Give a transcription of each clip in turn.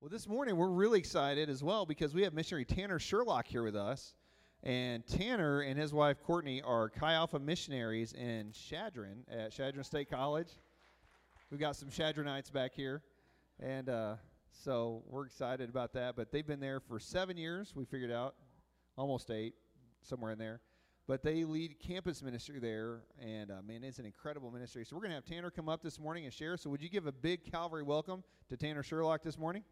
Well, this morning we're really excited as well because we have missionary Tanner Sherlock here with us. And Tanner and his wife Courtney are Chi Alpha missionaries in Chadron at Chadron State College. We've got some Chadronites back here. And uh, so we're excited about that. But they've been there for seven years, we figured out, almost eight, somewhere in there. But they lead campus ministry there. And uh, man, it's an incredible ministry. So we're going to have Tanner come up this morning and share. So would you give a big Calvary welcome to Tanner Sherlock this morning?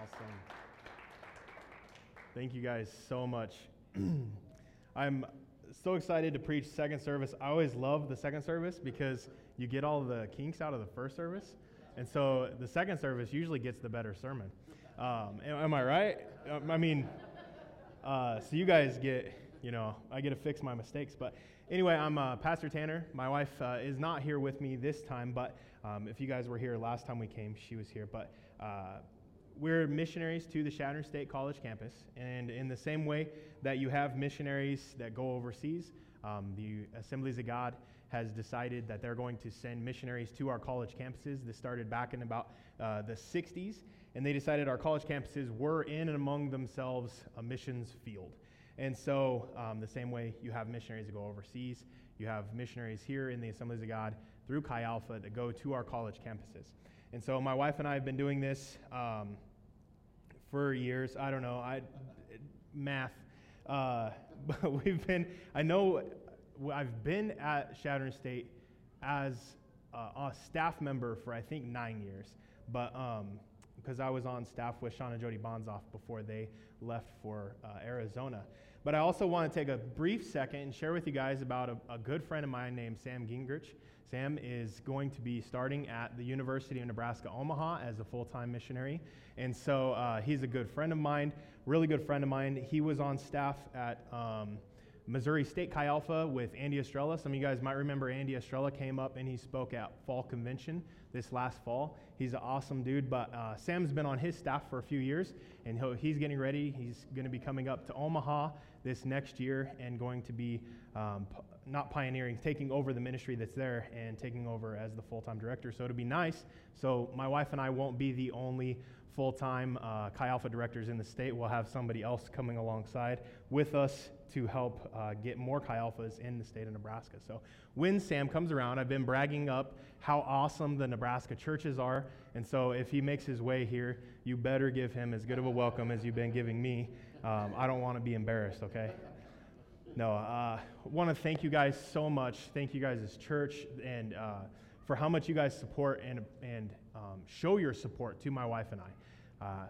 Awesome. Thank you guys so much. I'm so excited to preach second service. I always love the second service because you get all the kinks out of the first service. And so the second service usually gets the better sermon. Um, am, am, I right? Um, I mean, uh, so you guys get, you know, I get to fix my mistakes. But anyway, I'm uh, Pastor Tanner. My wife uh, is not here with me this time, but um, if you guys were here last time we came, she was here. But uh, we're missionaries to the Chadron State College campus. And in the same way that you have missionaries that go overseas, um, the Assemblies of God has decided that they're going to send missionaries to our college campuses. This started back in about uh, the 60s, and they decided our college campuses were in and among themselves a missions field. And so, um, the same way you have missionaries that go overseas, you have missionaries here in the Assemblies of God through Chi Alpha that go to our college campuses. And so, my wife and I have been doing this um, for years. I don't know, I math. Uh, but we've been. I know I've been at Chadron State as a staff member for I think nine years, but um, because I was on staff with Sean and Jody Bonzoff before they left for uh, Arizona. But I also want to take a brief second and share with you guys about a, a good friend of mine named Sam Gingrich. Sam is going to be starting at the University of Nebraska Omaha as a full time missionary. And so uh, he's a good friend of mine, really good friend of mine. He was on staff at um, Missouri State Chi Alpha with Andy Estrella. Some of you guys might remember Andy Estrella came up and he spoke at Fall Convention this last fall. He's an awesome dude, but uh, Sam's been on his staff for a few years and he's getting ready. He's going to be coming up to Omaha this next year and going to be um, not pioneering, taking over the ministry that's there and taking over as the full time director. So it'll be nice. So my wife and I won't be the only full time uh, Chi Alpha directors in the state. We'll have somebody else coming alongside with us to help uh, get more Chi Alphas in the state of Nebraska. So when Sam comes around, I've been bragging up how awesome the Nebraska churches are. And so if he makes his way here, you better give him as good of a welcome as you've been giving me. Um, I don't want to be embarrassed, okay? No, I uh, want to thank you guys so much. Thank you guys as church and uh, for how much you guys support and, and um, show your support to my wife and I. Uh,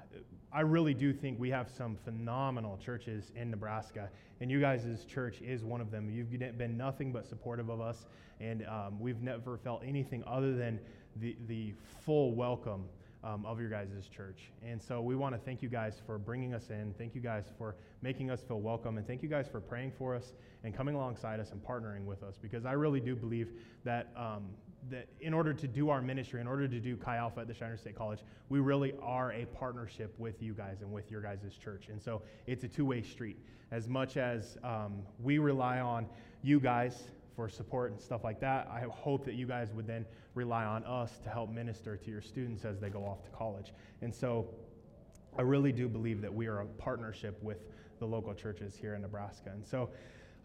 I really do think we have some phenomenal churches in Nebraska, and you guys' as church is one of them. You've been nothing but supportive of us, and um, we've never felt anything other than the, the full welcome um, of your guys' church. And so we want to thank you guys for bringing us in. Thank you guys for making us feel welcome. And thank you guys for praying for us and coming alongside us and partnering with us because I really do believe that. Um, that in order to do our ministry, in order to do Chi Alpha at the Chadron State College, we really are a partnership with you guys and with your guys' church. And so it's a two way street. As much as um, we rely on you guys for support and stuff like that. I hope that you guys would then rely on us to help minister to your students as they go off to college. And so I really do believe that we are a partnership with the local churches here in Nebraska. And so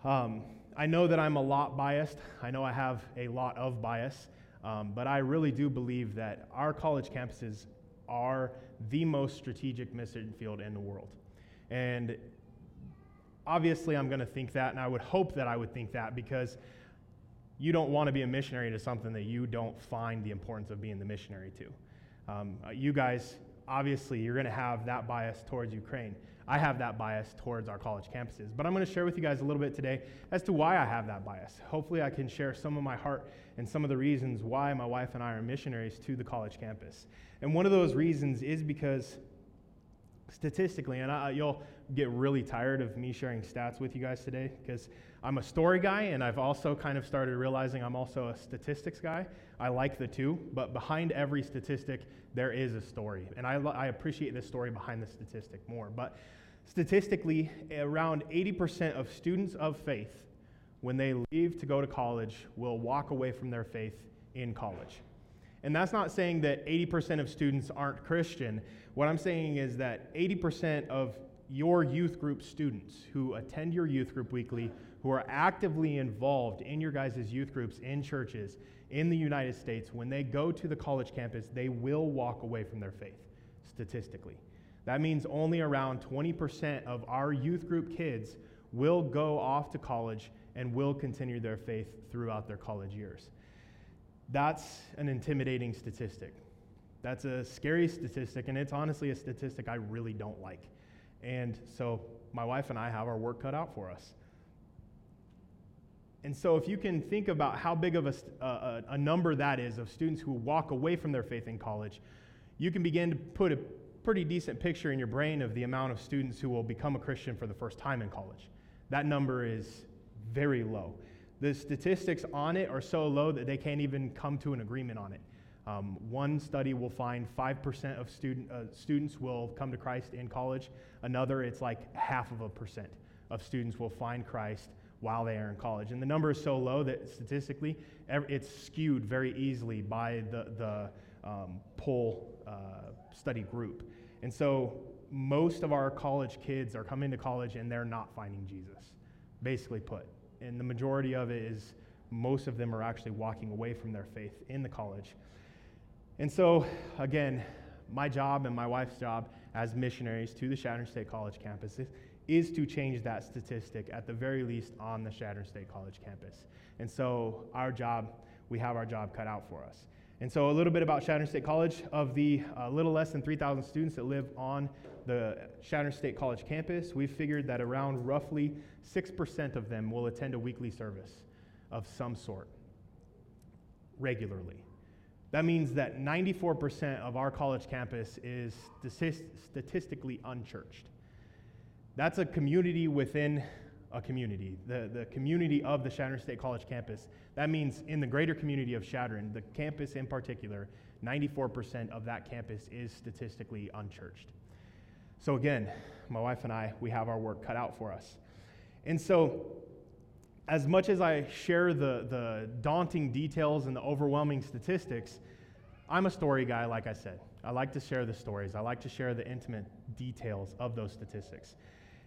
um, I know that I'm a lot biased. I know I have a lot of bias, um, but I really do believe that our college campuses are the most strategic mission field in the world. And obviously, I'm going to think that, and I would hope that I would think that because you don't want to be a missionary to something that you don't find the importance of being the missionary to. Um, uh, you guys, obviously, you're going to have that bias towards Ukraine. I have that bias towards our college campuses. But I'm going to share with you guys a little bit today as to why I have that bias. Hopefully, I can share some of my heart and some of the reasons why my wife and I are missionaries to the college campus. And one of those reasons is because statistically, and I, you'll get really tired of me sharing stats with you guys today because I'm a story guy, and I've also kind of started realizing I'm also a statistics guy. I like the two, but behind every statistic, there is a story. And I, I appreciate the story behind the statistic more. But Statistically, around 80% of students of faith, when they leave to go to college, will walk away from their faith in college. And that's not saying that 80% of students aren't Christian. What I'm saying is that 80% of your youth group students who attend your youth group weekly, who are actively involved in your guys' youth groups in churches in the United States, when they go to the college campus, they will walk away from their faith, statistically. That means only around 20% of our youth group kids will go off to college and will continue their faith throughout their college years. That's an intimidating statistic. That's a scary statistic, and it's honestly a statistic I really don't like. And so my wife and I have our work cut out for us. And so, if you can think about how big of a, a, a, number that is of students who walk away from their faith in college, you can begin to put a pretty decent picture in your brain of the amount of students who will become a Christian for the first time in college. That number is very low. The statistics on it are so low that they can't even come to an agreement on it. Um, one study will find 5% of student, uh, students will come to Christ in college. Another, it's like half of a percent of students will find Christ while they are in college. And the number is so low that statistically, it's skewed very easily by the, the um, poll uh, study group. And so most of our college kids are coming to college and they're not finding Jesus, basically put. And the majority of it is most of them are actually walking away from their faith in the college. And so, again, my job and my wife's job as missionaries to the Chadron State College campus is, to change that statistic at the very least on the Chadron State College campus. And so, our job, we have our job cut out for us. And so, a little bit about Chadron State College. Of the uh, little less than 3,000 students that live on the Chadron State College campus, we've figured that around roughly 6% of them will attend a weekly service of some sort regularly. That means that 94% of our college campus is statistically unchurched. That's a community within a community, the, the community of the Chadron State College campus. That means in the greater community of Chadron, the campus in particular, 94% of that campus is statistically unchurched. So again, my wife and I, we have our work cut out for us. And so as much as I share the, the daunting details and the overwhelming statistics, I'm a story guy, like I said. I like to share the stories, I like to share the intimate details of those statistics.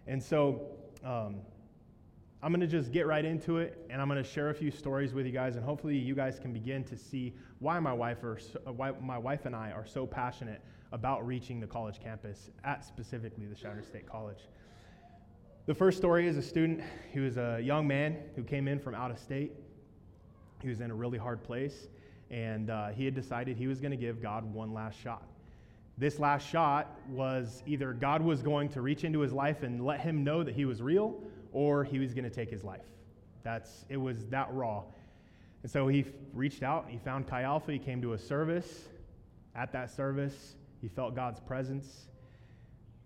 And so um, I'm going to just get right into it, and I'm going to share a few stories with you guys, and hopefully you guys can begin to see why my wife, or, uh, why my wife and I are so passionate about reaching the college campus at specifically the Chadron State College. The first story is a student. He was a young man who came in from out of state. He was in a really hard place, and uh, he had decided he was going to give God one last shot. This last shot was either God was going to reach into his life and let him know that he was real, or he was going to take his life. That's it was that raw. And so he reached out, he found Chi Alpha, he came to a service. At that service, he felt God's presence.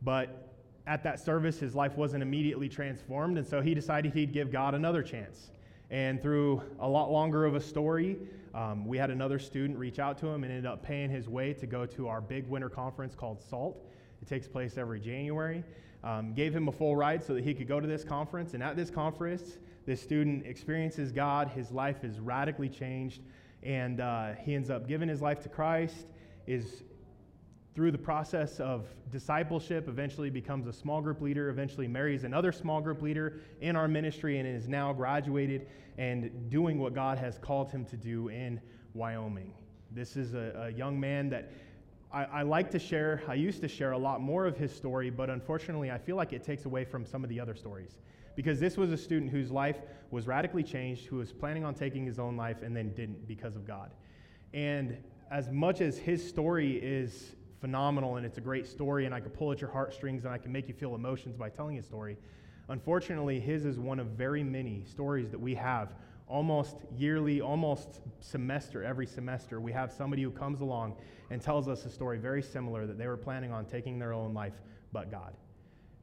But at that service, his life wasn't immediately transformed, and so he decided he'd give God another chance. And through a lot longer of a story, um, we had another student reach out to him and ended up paying his way to go to our big winter conference called SALT. It takes place every January. Um, gave him a full ride so that he could go to this conference. And at this conference, this student experiences God. His life is radically changed. And uh, he ends up giving his life to Christ, is through the process of discipleship, eventually becomes a small group leader, eventually marries another small group leader in our ministry, and is now graduated and doing what God has called him to do in Wyoming. This is a, a young man that I, I, like to share. I used to share a lot more of his story, but unfortunately, I feel like it takes away from some of the other stories. Because this was a student whose life was radically changed, who was planning on taking his own life and then didn't because of God. And as much as his story is phenomenal and it's a great story and I could pull at your heartstrings and I can make you feel emotions by telling a story. Unfortunately, his is one of very many stories that we have almost yearly, almost semester, every semester. We have somebody who comes along and tells us a story very similar that they were planning on taking their own life, but God.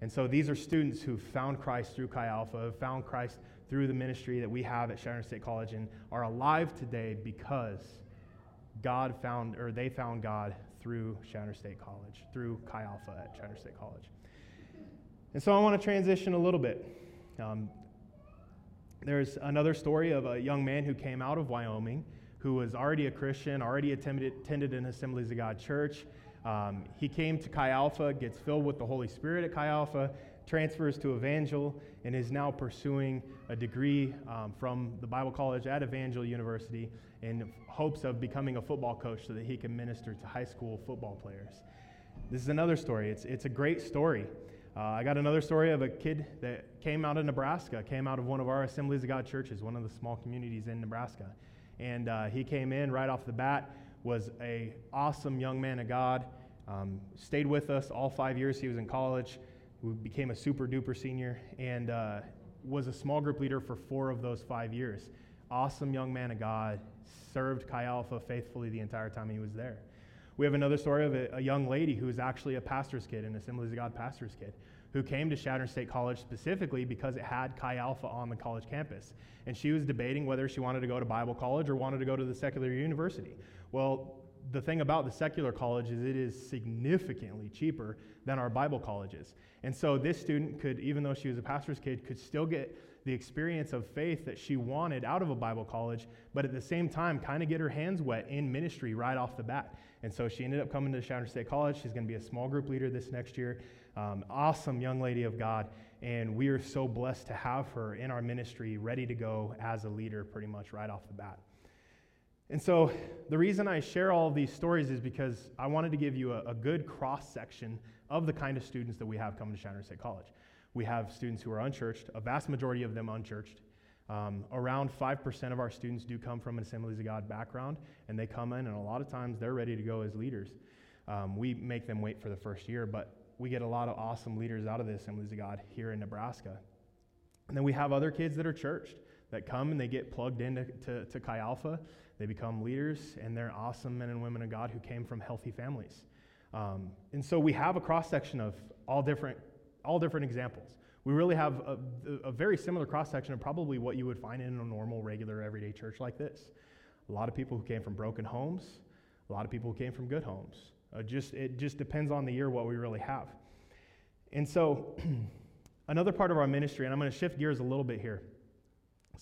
And so these are students who found Christ through Chi Alpha, found Christ through the ministry that we have at Chadron State College, and are alive today because God found, or they found God through Chadron State College, through Chi Alpha at Chadron State College. And so I want to transition a little bit. Um, there's another story of a young man who came out of Wyoming who was already a Christian, already attended, attended an Assemblies of God church. Um, he came to Chi Alpha, gets filled with the Holy Spirit at Chi Alpha, transfers to Evangel, and is now pursuing a degree um, from the Bible College at Evangel University in hopes of becoming a football coach so that he can minister to high school football players. This is another story. It's, it's a great story. Uh, I got another story of a kid that came out of Nebraska, came out of one of our Assemblies of God churches, one of the small communities in Nebraska. And uh, he came in right off the bat, was a awesome young man of God, um, stayed with us all five years he was in college, we became a super duper senior, and uh, was a small group leader for four of those five years. Awesome young man of God, served Chi Alpha faithfully the entire time he was there. We have another story of a, a young lady who is actually a pastor's kid, an Assemblies of God pastor's kid, who came to Chadron State College specifically because it had Chi Alpha on the college campus. And she was debating whether she wanted to go to Bible college or wanted to go to the secular university. Well, the thing about the secular college is it is significantly cheaper than our Bible colleges. And so this student could, even though she was a pastor's kid, could still get the experience of faith that she wanted out of a Bible college, but at the same time, kind of get her hands wet in ministry right off the bat. And so she ended up coming to Chadron State College. She's going to be a small group leader this next year. Um, awesome young lady of God. And we are so blessed to have her in our ministry, ready to go as a leader pretty much right off the bat. And so the reason I share all of these stories is because I wanted to give you a, a good cross section of the kind of students that we have coming to Chadron State College. We have students who are unchurched, a vast majority of them unchurched. Um, around 5% of our students do come from an Assemblies of God background, and they come in, and a lot of times they're ready to go as leaders. Um, we make them wait for the first year, but we get a lot of awesome leaders out of the Assemblies of God here in Nebraska. And then we have other kids that are churched that come and they get plugged into to, to Chi Alpha. They become leaders, and they're awesome men and women of God who came from healthy families. Um, and so we have a cross section of all different, all different examples we really have a, a very similar cross section of probably what you would find in a normal, regular, everyday church like this. A lot of people who came from broken homes, a lot of people who came from good homes. Uh, just, it just depends on the year what we really have. And so, another part of our ministry, and I'm going to shift gears a little bit here.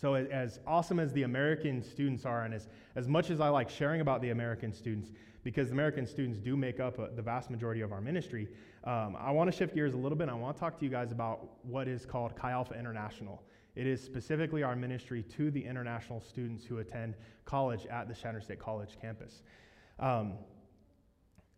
So, as, awesome as the American students are, and as, as much as I like sharing about the American students, because the American students do make up a, uh, the vast majority of our ministry, um, I want to shift gears a little bit. I want to talk to you guys about what is called Chi Alpha International. It is specifically our ministry to the international students who attend college at the Chadron State College campus. Um,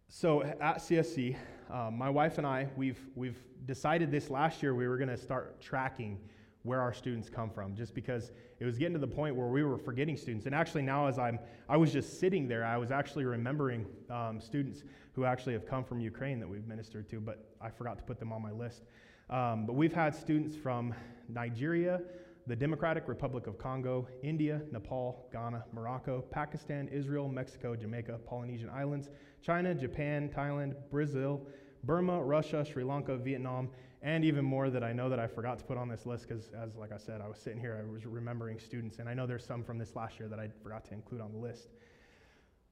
so at CSC, um, my wife and I, we've, we've decided this last year we were going to start tracking where our students come from, just because it was getting to the point where we were forgetting students. And actually, now as I'm, I was just sitting there, I was actually remembering um, students who actually have come from Ukraine that we've ministered to, but I forgot to put them on my list. Um, but we've had students from Nigeria, the Democratic Republic of Congo, India, Nepal, Ghana, Morocco, Pakistan, Israel, Mexico, Jamaica, Polynesian Islands, China, Japan, Thailand, Brazil, Burma, Russia, Sri Lanka, Vietnam, and even more that I know that I forgot to put on this list because, as like I said, I was sitting here, I was remembering students, and I know there's some from this last year that I forgot to include on the list.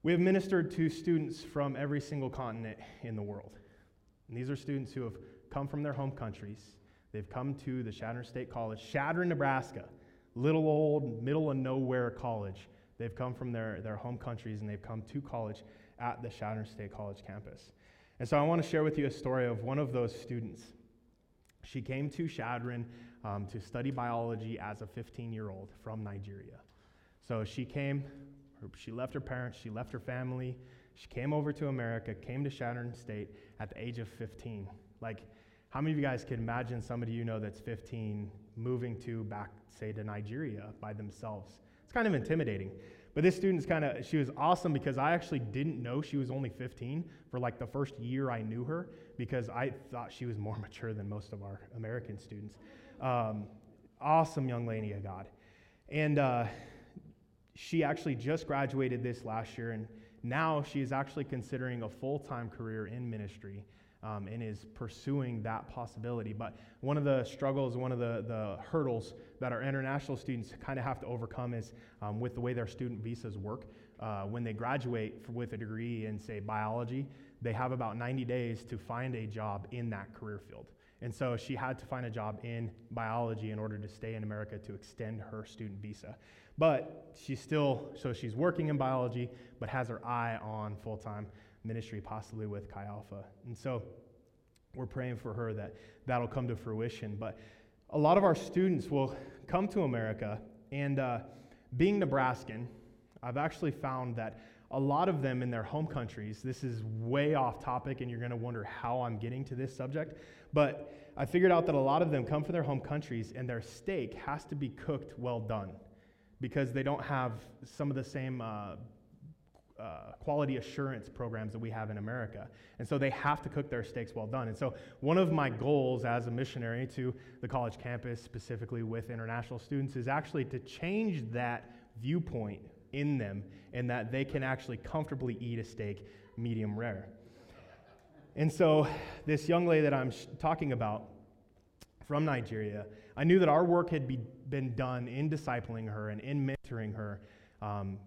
We have ministered to students from every single continent in the world. And these are students who have come from their home countries. They've come to the Chadron State College, Chadron, Nebraska, little old, middle of nowhere college. They've come from their, their home countries and they've come to college at the Chadron State College campus. And so I want to share with you a story of one of those students. She came to Chadron um, to study biology as a 15 year old from Nigeria. So she came, she left her parents, she left her family, she came over to America, came to Chadron State at the age of 15. Like, how many of you guys can imagine somebody you know that's 15 moving to back, say, to Nigeria by themselves? It's kind of intimidating. But this student's kind of, she was awesome because I actually didn't know she was only 15 for like the first year I knew her because I thought she was more mature than most of our American students. Um, awesome young lady of God. And uh, she actually just graduated this last year, and now she is actually considering a full time career in ministry um, and is pursuing that possibility. But one of the struggles, one of the, the hurdles that our international students kind of have to overcome is um, with the way their student visas work. Uh, when they graduate with a degree in, say, biology, they have about 90 days to find a job in that career field. And so she had to find a job in biology in order to stay in America to extend her student visa. But she's still, so she's working in biology, but has her eye on full time ministry, possibly with Chi Alpha. And so we're praying for her that that'll come to fruition. But a lot of our students will come to America, and uh, being Nebraskan, I've actually found that a lot of them in their home countries, this is way off topic, and you're going to wonder how I'm getting to this subject, but I figured out that a lot of them come from their home countries, and their steak has to be cooked well done because they don't have some of the same uh, uh, quality assurance programs that we have in America. And so they have to cook their steaks well done. And so one of my goals as a missionary to the college campus, specifically with international students, is actually to change that viewpoint in them and that they can actually comfortably eat a steak medium rare. And so this young lady that I'm sh- talking about from Nigeria, I knew that our work had be, been done in discipling her and in mentoring her um,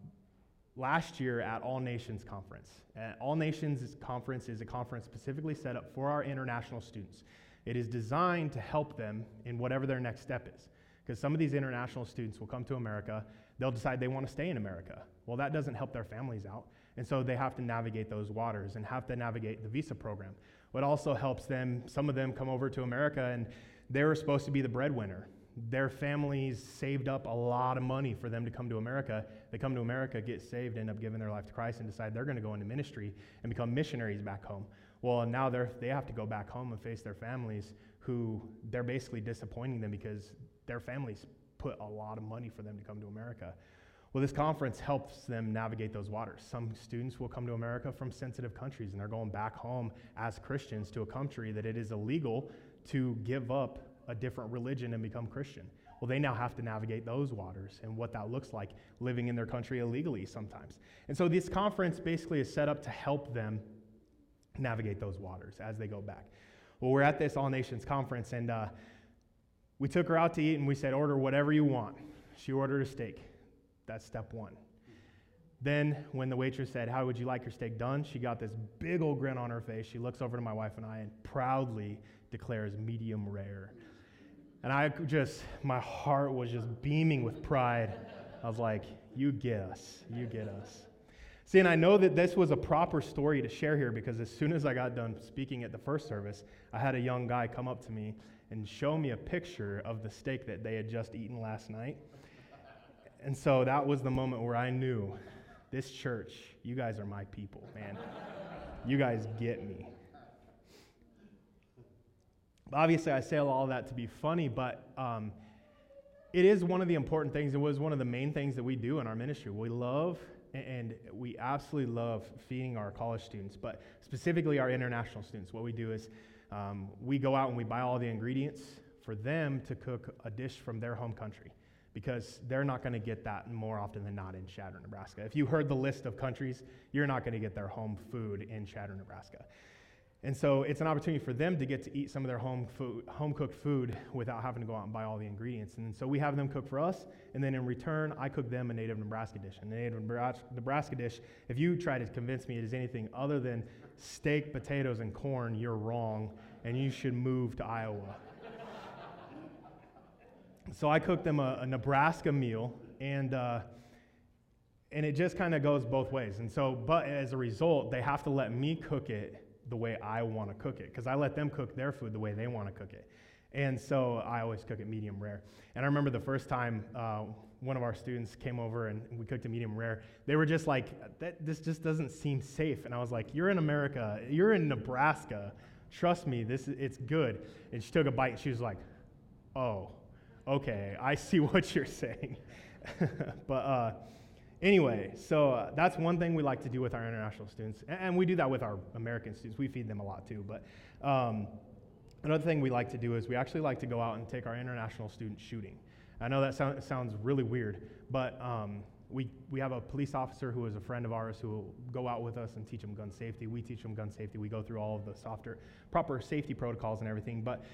last year at All Nations Conference. All Nations Conference is a conference specifically set up for our international students. It is designed to help them in whatever their next step is. Because some of these international students will come to America, they'll decide they want to stay in America. Well, that doesn't help their families out. And so they have to navigate those waters and have to navigate the visa program. What also helps them, some of them come over to America and they were supposed to be the breadwinner their families saved up a lot of money for them to come to America. They come to America, get saved, end up giving their life to Christ, and decide they're going to go into ministry and become missionaries back home. Well, now they're, they have to go back home and face their families who they're basically disappointing them because their families put a lot of money for them to come to America. Well, this conference helps them navigate those waters. Some students will come to America from sensitive countries and they're going back home as Christians to a country that it is illegal to give up a different religion and become Christian. Well, they now have to navigate those waters and what that looks like living in their country illegally sometimes. And so this conference basically is set up to help them navigate those waters as they go back. Well, we're at this All Nations conference and uh, we took her out to eat and we said, Order whatever you want. She ordered a steak. That's step one. Then, when the waitress said, How would you like your steak done? She got this big old grin on her face. She looks over to my wife and I and proudly declares medium rare. And I just, my heart was just beaming with pride. I was like, You get us. You get us. See, and I know that this was a proper story to share here because as soon as I got done speaking at the first service, I had a young guy come up to me and show me a picture of the steak that they had just eaten last night. And so that was the moment where I knew this church, you guys are my people, man. you guys get me. Obviously, I say all that to be funny, but um, it is one of the important things. It was one of the main things that we do in our ministry. We love and we absolutely love feeding our college students, but specifically our international students. What we do is um, we go out and we buy all the ingredients for them to cook a dish from their home country because they're not going to get that more often than not in Chadron, Nebraska. If you heard the list of countries, you're not going to get their home food in Chadron, Nebraska. And so it's an opportunity for them to get to eat some of their home food, home cooked food without having to go out and buy all the ingredients. And so we have them cook for us, and then in return, I cook them a native Nebraska dish. And the native Nebraska dish, if you try to convince me it is anything other than steak, potatoes, and corn, you're wrong, and you should move to Iowa. so I cook them a, a Nebraska meal, and uh, and it just kind of goes both ways. And so, but as a result, they have to let me cook it the way I want to cook it because I let them cook their food the way they want to cook it. And so I always cook it medium rare. And I remember the first time uh, one of our students came over and we cooked a medium rare, they were just like, this just doesn't seem safe. And I was like, You're in America, you're in Nebraska. Trust me, this it's good. And she took a bite and she was like, Oh, okay, I see what you're saying. but uh, Anyway, so uh, that's one thing we like to do with our international students, and, and, we do that with our American students. We feed them a lot too. But um, another thing we like to do is we actually like to go out and take our international students shooting. I know that sound, sounds really weird, but um, we, we have a police officer who is a friend of ours who will go out with us and teach them gun safety. We teach them gun safety. We go through all of the softer, proper safety protocols and everything. But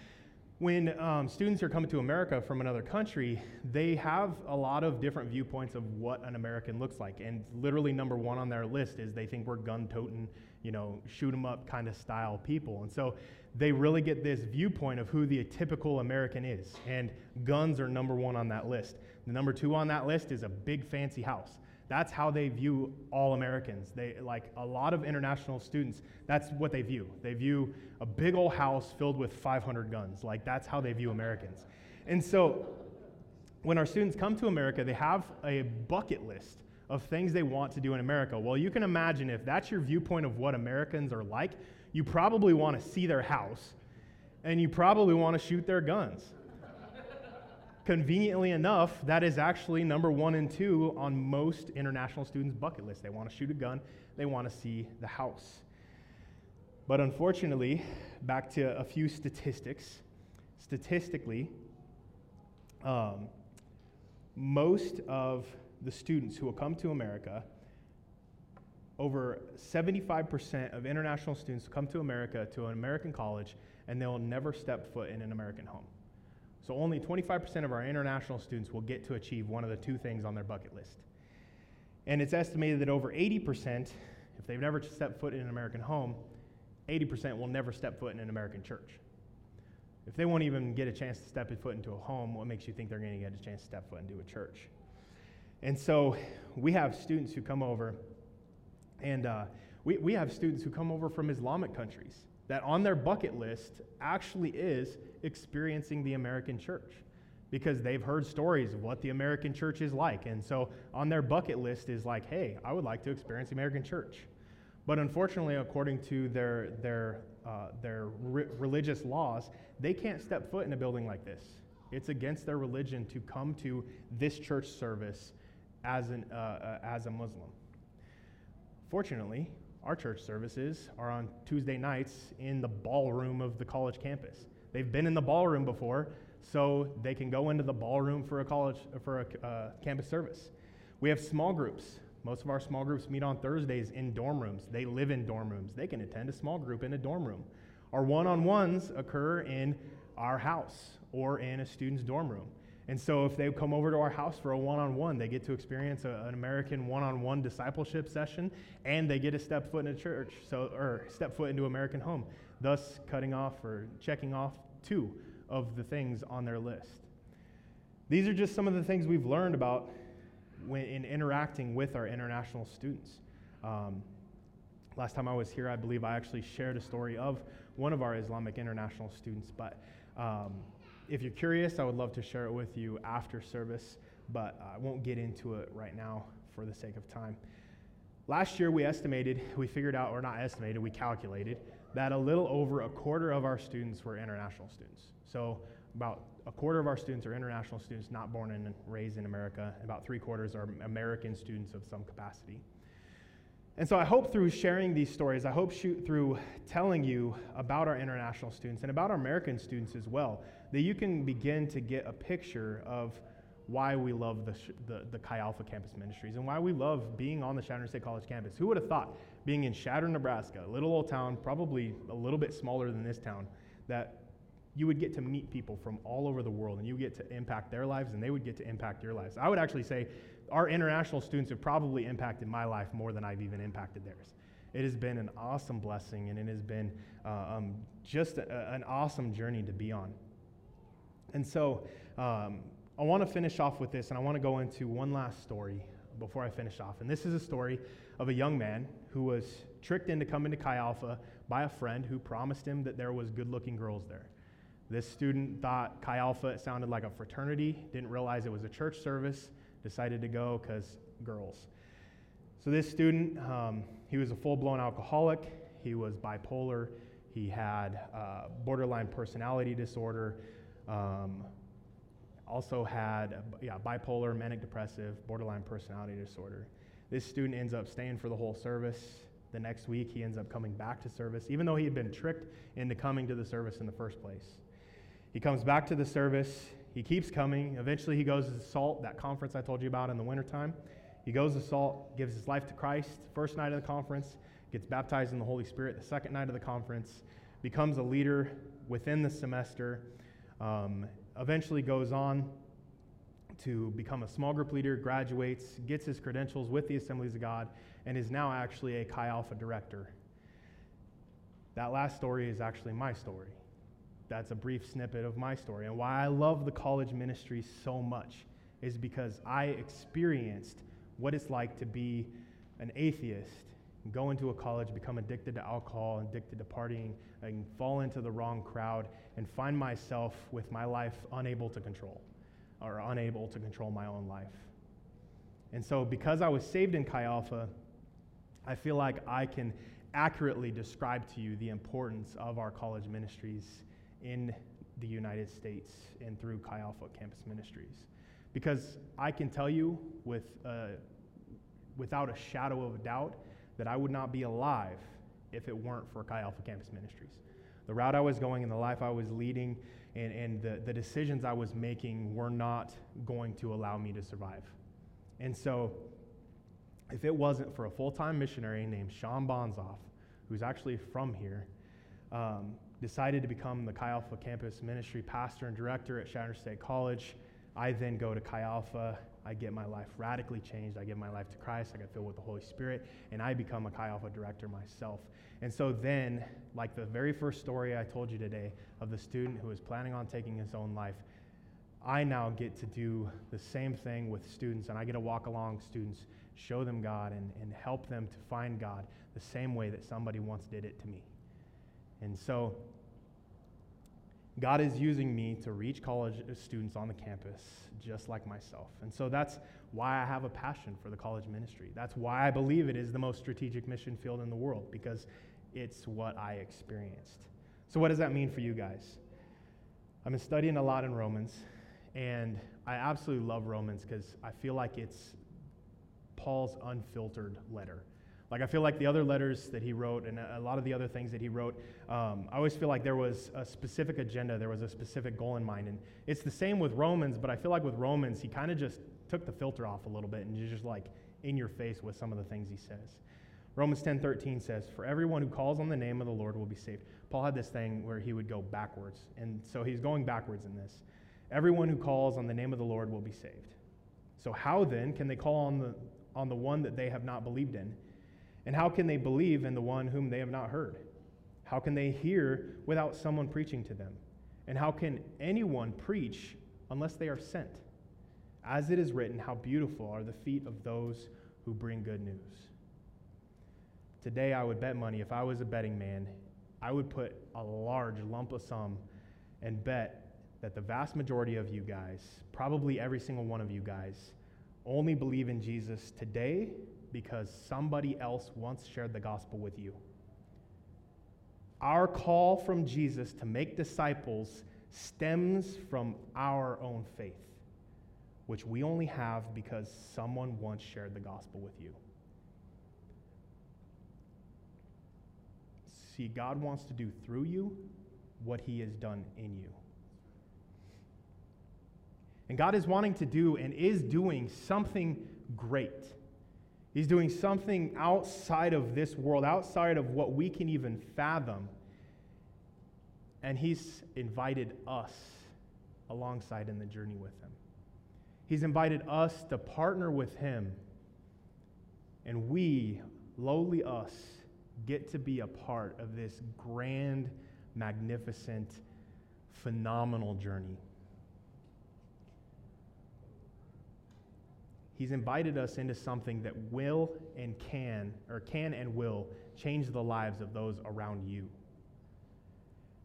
when um, students are coming to America from another country, they have a lot of different viewpoints of what an American looks like. And literally, number one on their list is they think we're gun toting, you know, shoot 'em up kind of style people. And so they really get this viewpoint of who the typical American is. And guns are number one on that list. The number two on that list is a big fancy house. That's how they view all Americans. They like a lot of international students. That's what they view. They view a big old house filled with 500 guns. Like that's how they view Americans. And so when our students come to America, they have a bucket list of things they want to do in America. Well, you can imagine if that's your viewpoint of what Americans are like, you probably want to see their house and you probably want to shoot their guns. Conveniently enough, that is actually number one and two on most international students' bucket list. They want to shoot a gun, they want to see the house. But unfortunately, back to a few statistics. Statistically, um, most of the students who will come to America, over 75% of international students come to America to an American college and they'll never step foot in an American home. So only 25% of our international students will get to achieve one of the two things on their bucket list. And it's estimated that over 80%, if they've never stepped foot in an American home, 80% will never step foot in an American church. If they won't even get a chance to step foot into a home, what makes you think they're going to get a chance to step foot into a church? And so we have students who come over, and uh, we, we have students who come over from Islamic countries that on their bucket list actually is experiencing the American church because they've heard stories of what the American church is like. And so on their bucket list is like, hey, I would like to experience the American church. But unfortunately, according to their, their, uh, their re- religious laws, they can't step foot in a building like this. It's against their religion to come to this church service as, an, uh, uh, as a Muslim. Fortunately, our church services are on Tuesday nights in the ballroom of the college campus. They've been in the ballroom before, so they can go into the ballroom for a college for a uh, campus service. We have small groups. Most of our small groups meet on Thursdays in dorm rooms. They live in dorm rooms. They can attend a small group in a dorm room. Our one-on-ones occur in our house or in a student's dorm room. And so, if they come over to our house for a one on one, they get to experience a, an American one on one discipleship session and they get to step foot in a church, so, or step foot into American home, thus cutting off or checking off two of the things on their list. These are just some of the things we've learned about when, in interacting with our international students. Um, last time I was here, I believe I actually shared a story of one of our Islamic international students, but. Um, if you're curious, I would love to share it with you after service, but I won't get into it right now for the sake of time. Last year, we estimated, we figured out, or not estimated, we calculated that a little over a quarter of our students were international students. So, about a quarter of our students are international students not born and raised in America, about three quarters are American students of some capacity. And so I hope through sharing these stories, I hope through telling you about our international students and about our American students as well, that you can begin to get a picture of why we love the, the, the Chi Alpha campus ministries and why we love being on the Chadron State College campus. Who would have thought, being in Chadron, Nebraska, a little old town, probably a little bit smaller than this town, that you would get to meet people from all over the world and you get to impact their lives and they would get to impact your lives. I would actually say our international students have probably impacted my life more than I've even impacted theirs. It has been an awesome blessing and it has been uh, um, just a, an awesome journey to be on. And so um, I want to finish off with this, and I want to go into one last story before I finish off. And this is a story of a young man who was tricked into coming to Chi Alpha by a friend who promised him that there was good-looking girls there. This student thought Chi Alpha sounded like a fraternity, didn't realize it was a church service, decided to go because girls. So this student, um, he was a full-blown alcoholic. He was bipolar. He had uh, borderline personality disorder. Um, also had yeah, bipolar, manic depressive, borderline personality disorder. This student ends up staying for the whole service. The next week, he ends up coming back to service, even though he had been tricked into coming to the service in the first place. He comes back to the service. He keeps coming. Eventually, he goes to SALT, that conference I told you about in the wintertime. He goes to SALT, gives his life to Christ. First night of the conference, gets baptized in the Holy Spirit. The second night of the conference, becomes a leader within the semester um, eventually goes on to become a small group leader, graduates, gets his credentials with the Assemblies of God, and is now actually a Chi Alpha director. that last story is actually my story. That's a brief snippet of my story. And why I love the college ministry so much is because I experienced what it's like to be an atheist, go into a college, become addicted to alcohol, addicted to partying, and fall into the wrong crowd, and find myself with my life unable to control or unable to control my own life. And so, because I was saved in Chi Alpha, I feel like I can accurately describe to you the importance of our college ministries in the United States and through Chi Alpha Campus Ministries. Because I can tell you with, uh, without a shadow of a doubt that I would not be alive if it weren't for Chi Alpha Campus Ministries. The route I was going and the life I was leading and, and the, the decisions I was making were not going to allow me to survive. And so, if it wasn't for a full time missionary named Sean Bonzoff, who's actually from here, um, decided to become the Chi Alpha campus ministry pastor and director at Chadron State College. I then go to Chi Alpha. I get my life radically changed. I give my life to Christ. I get filled with the Holy Spirit, and I become a Chi Alpha director myself. And so then, like the very first story I told you today of the student who was planning on taking his own life, I now get to do the same thing with students, and I get to walk along students, show them God, and, and help them to find God the same way that somebody once did it to me. And so, God is using me to reach college students on the campus just like myself. And so that's why I have a passion for the college ministry. That's why I believe it is the most strategic mission field in the world, because it's what I experienced. So, what does that mean for you guys? I've been studying a lot in Romans, and I absolutely love Romans because I feel like it's Paul's unfiltered letter. Like, I feel like the other letters that he wrote and a lot of the other things that he wrote, um, I always feel like there was a specific agenda, there was a specific goal in mind. And it's the same with Romans, but I feel like with Romans, he kind of just took the filter off a little bit and just like in your face with some of the things he says. Romans 10:13 says, "For everyone who calls on the name of the Lord will be saved." Paul had this thing where he would go backwards, and so he's going backwards in this. Everyone who calls on the name of the Lord will be saved. So how then can they call on the on the one that they have not believed in? And how can they believe in the one whom they have not heard? How can they hear without someone preaching to them? And how can anyone preach unless they are sent? As it is written, how beautiful are the feet of those who bring good news. Today, I would bet money, if I was a betting man, I would put a large lump of sum and bet that the vast majority of you guys, probably every single one of you guys, only believe in Jesus today because somebody else once shared the gospel with you. Our call from Jesus to make disciples stems from our own faith, which we only have because someone once shared the gospel with you. See, God wants to do through you what he has done in you. And God is wanting to do and is doing something great. He's doing something outside of this world, outside of what we can even fathom. And He's invited us alongside in the journey with Him. He's invited us to partner with Him. And we, lowly us, get to be a part of this grand, magnificent, phenomenal journey. He's invited us into something that will and can, or can and will, change the lives of those around you.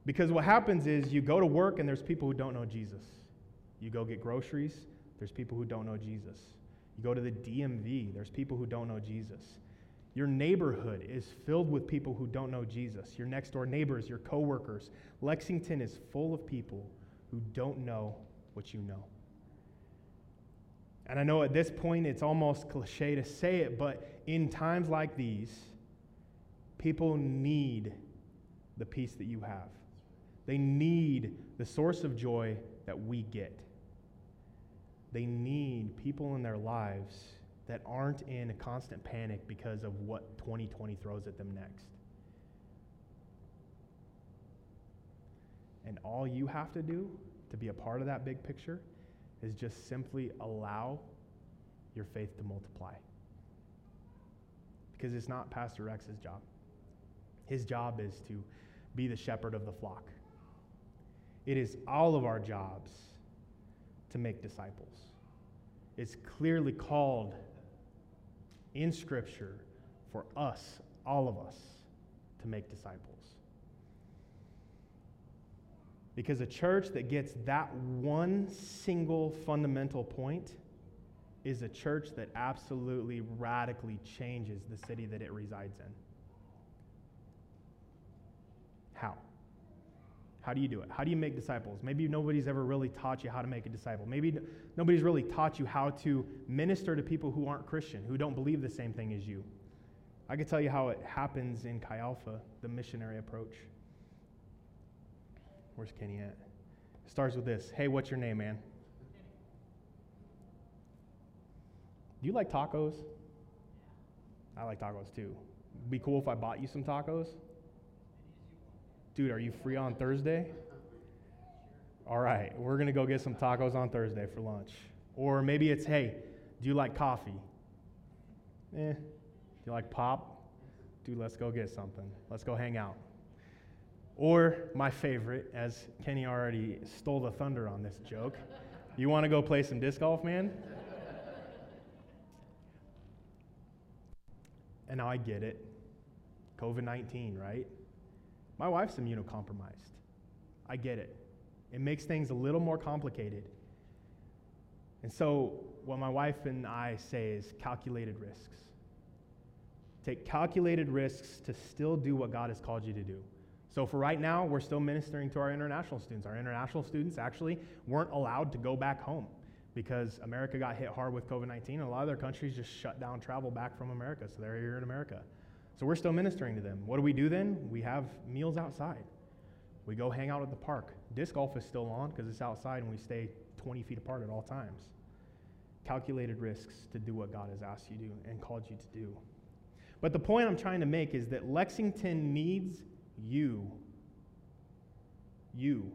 Because what happens is you go to work and there's people who don't know Jesus. You go get groceries, there's people who don't know Jesus. You go to the DMV, there's people who don't know Jesus. Your neighborhood is filled with people who don't know Jesus. Your next door neighbors, your coworkers. Lexington is full of people who don't know what you know. And I know at this point it's almost cliche to say it, but in times like these, people need the peace that you have. They need the source of joy that we get. They need people in their lives that aren't in a constant panic because of what 2020 throws at them next. And all you have to do to be a part of that big picture is just simply allow your faith to multiply. Because it's not Pastor Rex's job. His job is to be the shepherd of the flock. It is all of our jobs to make disciples. It's clearly called in Scripture for us, all of us, to make disciples. Because a church that gets that one single fundamental point is a church that absolutely radically changes the city that it resides in. How? How do you do it? How do you make disciples? Maybe nobody's ever really taught you how to make a disciple. Maybe nobody's really taught you how to minister to people who aren't Christian, who don't believe the same thing as you. I can tell you how it happens in Chi Alpha, the missionary approach. Where's Kenny at? It starts with this Hey, what's your name, man? Do you like tacos? I like tacos too. Be cool if I bought you some tacos? Dude, are you free on Thursday? All right, we're going to go get some tacos on Thursday for lunch. Or maybe it's, hey, do you like coffee? Eh. Do you like pop? Dude, let's go get something. Let's go hang out. Or my favorite, as Kenny already stole the thunder on this joke, you want to go play some disc golf, man? and now I get it. COVID 19, right? My wife's immunocompromised. I get it. It makes things a little more complicated. And so, what my wife and I say is calculated risks. Take calculated risks to still do what God has called you to do. So, for right now, we're still ministering to our international students. Our international students actually weren't allowed to go back home because America got hit hard with COVID 19, and a lot of their countries just shut down travel back from America. So, they're here in America. So we're still ministering to them. What do we do then? We have meals outside. We go hang out at the park. Disc golf is still on because it's outside and we stay 20 feet apart at all times. Calculated risks to do what God has asked you to do and called you to do. But the point I'm trying to make is that Lexington needs you, you,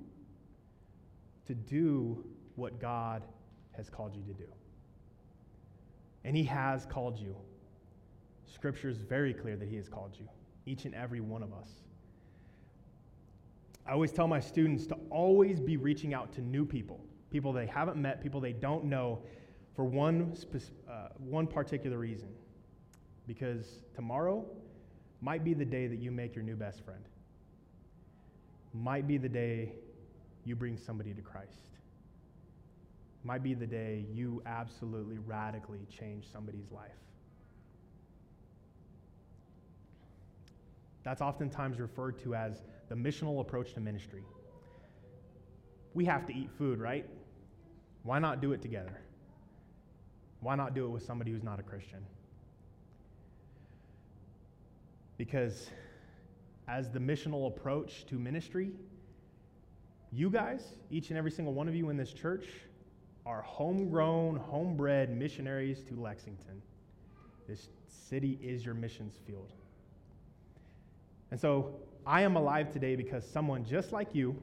to do what God has called you to do. And He has called you. Scripture is very clear that He has called you, each and every one of us. I always tell my students to always be reaching out to new people, people they haven't met, people they don't know, for one, uh, one particular reason. Because tomorrow might be the day that you make your new best friend, might be the day you bring somebody to Christ, might be the day you absolutely radically change somebody's life. That's oftentimes referred to as the missional approach to ministry. We have to eat food, right? Why not do it together? Why not do it with somebody who's not a Christian? Because as the missional approach to ministry, you guys, each and every single one of you in this church, are homegrown, homebred missionaries to Lexington. This city is your missions field. And so I am alive today because someone just like you,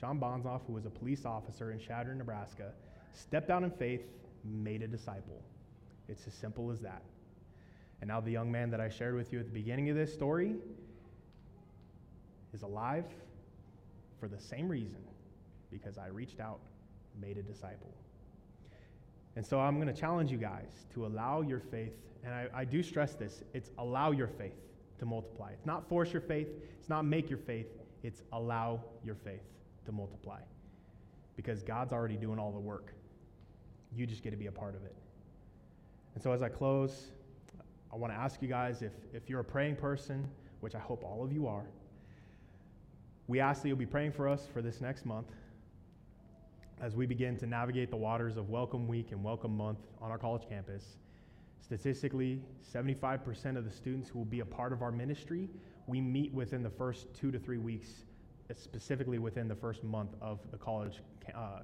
Sean Bonzoff, who was a police officer in Chadron, Nebraska, stepped out in faith, made a disciple. It's as simple as that. And now the young man that I shared with you at the beginning of this story is alive for the same reason because I reached out, made a disciple. And so I'm going to challenge you guys to allow your faith, and I, I do stress this it's allow your faith to multiply. It's not force your faith, it's not make your faith, it's allow your faith to multiply. Because God's already doing all the work. You just get to be a part of it. And so as I close, I want to ask you guys if, if you're a praying person, which I hope all of you are, we ask that you'll be praying for us for this next month as we begin to navigate the waters of Welcome Week and Welcome Month on our college campus. Statistically, 75% of the students who will be a part of our ministry, we meet within the first two to three weeks, specifically within the first month of the college, uh,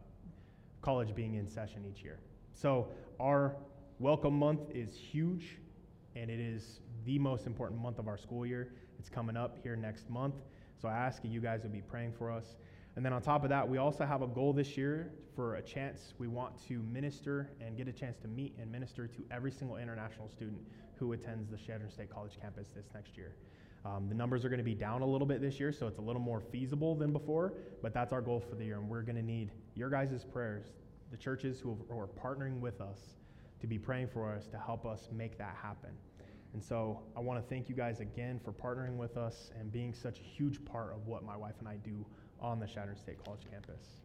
college being in session each year. So our welcome month is huge, and it is the most important month of our school year. It's coming up here next month. So I ask you guys to be praying for us. And then on top of that, we also have a goal this year for a chance. We want to minister and get a chance to meet and minister to every single international student who attends the Chadron State College campus this next year. Um, the numbers are going to be down a little bit this year, so it's a little more feasible than before, but that's our goal for the year, and we're going to need your guys' prayers, the churches who, who are partnering with us to be praying for us to help us make that happen. And so I want to thank you guys again for partnering with us and being such a huge part of what my wife and I do on the Chadron State College campus.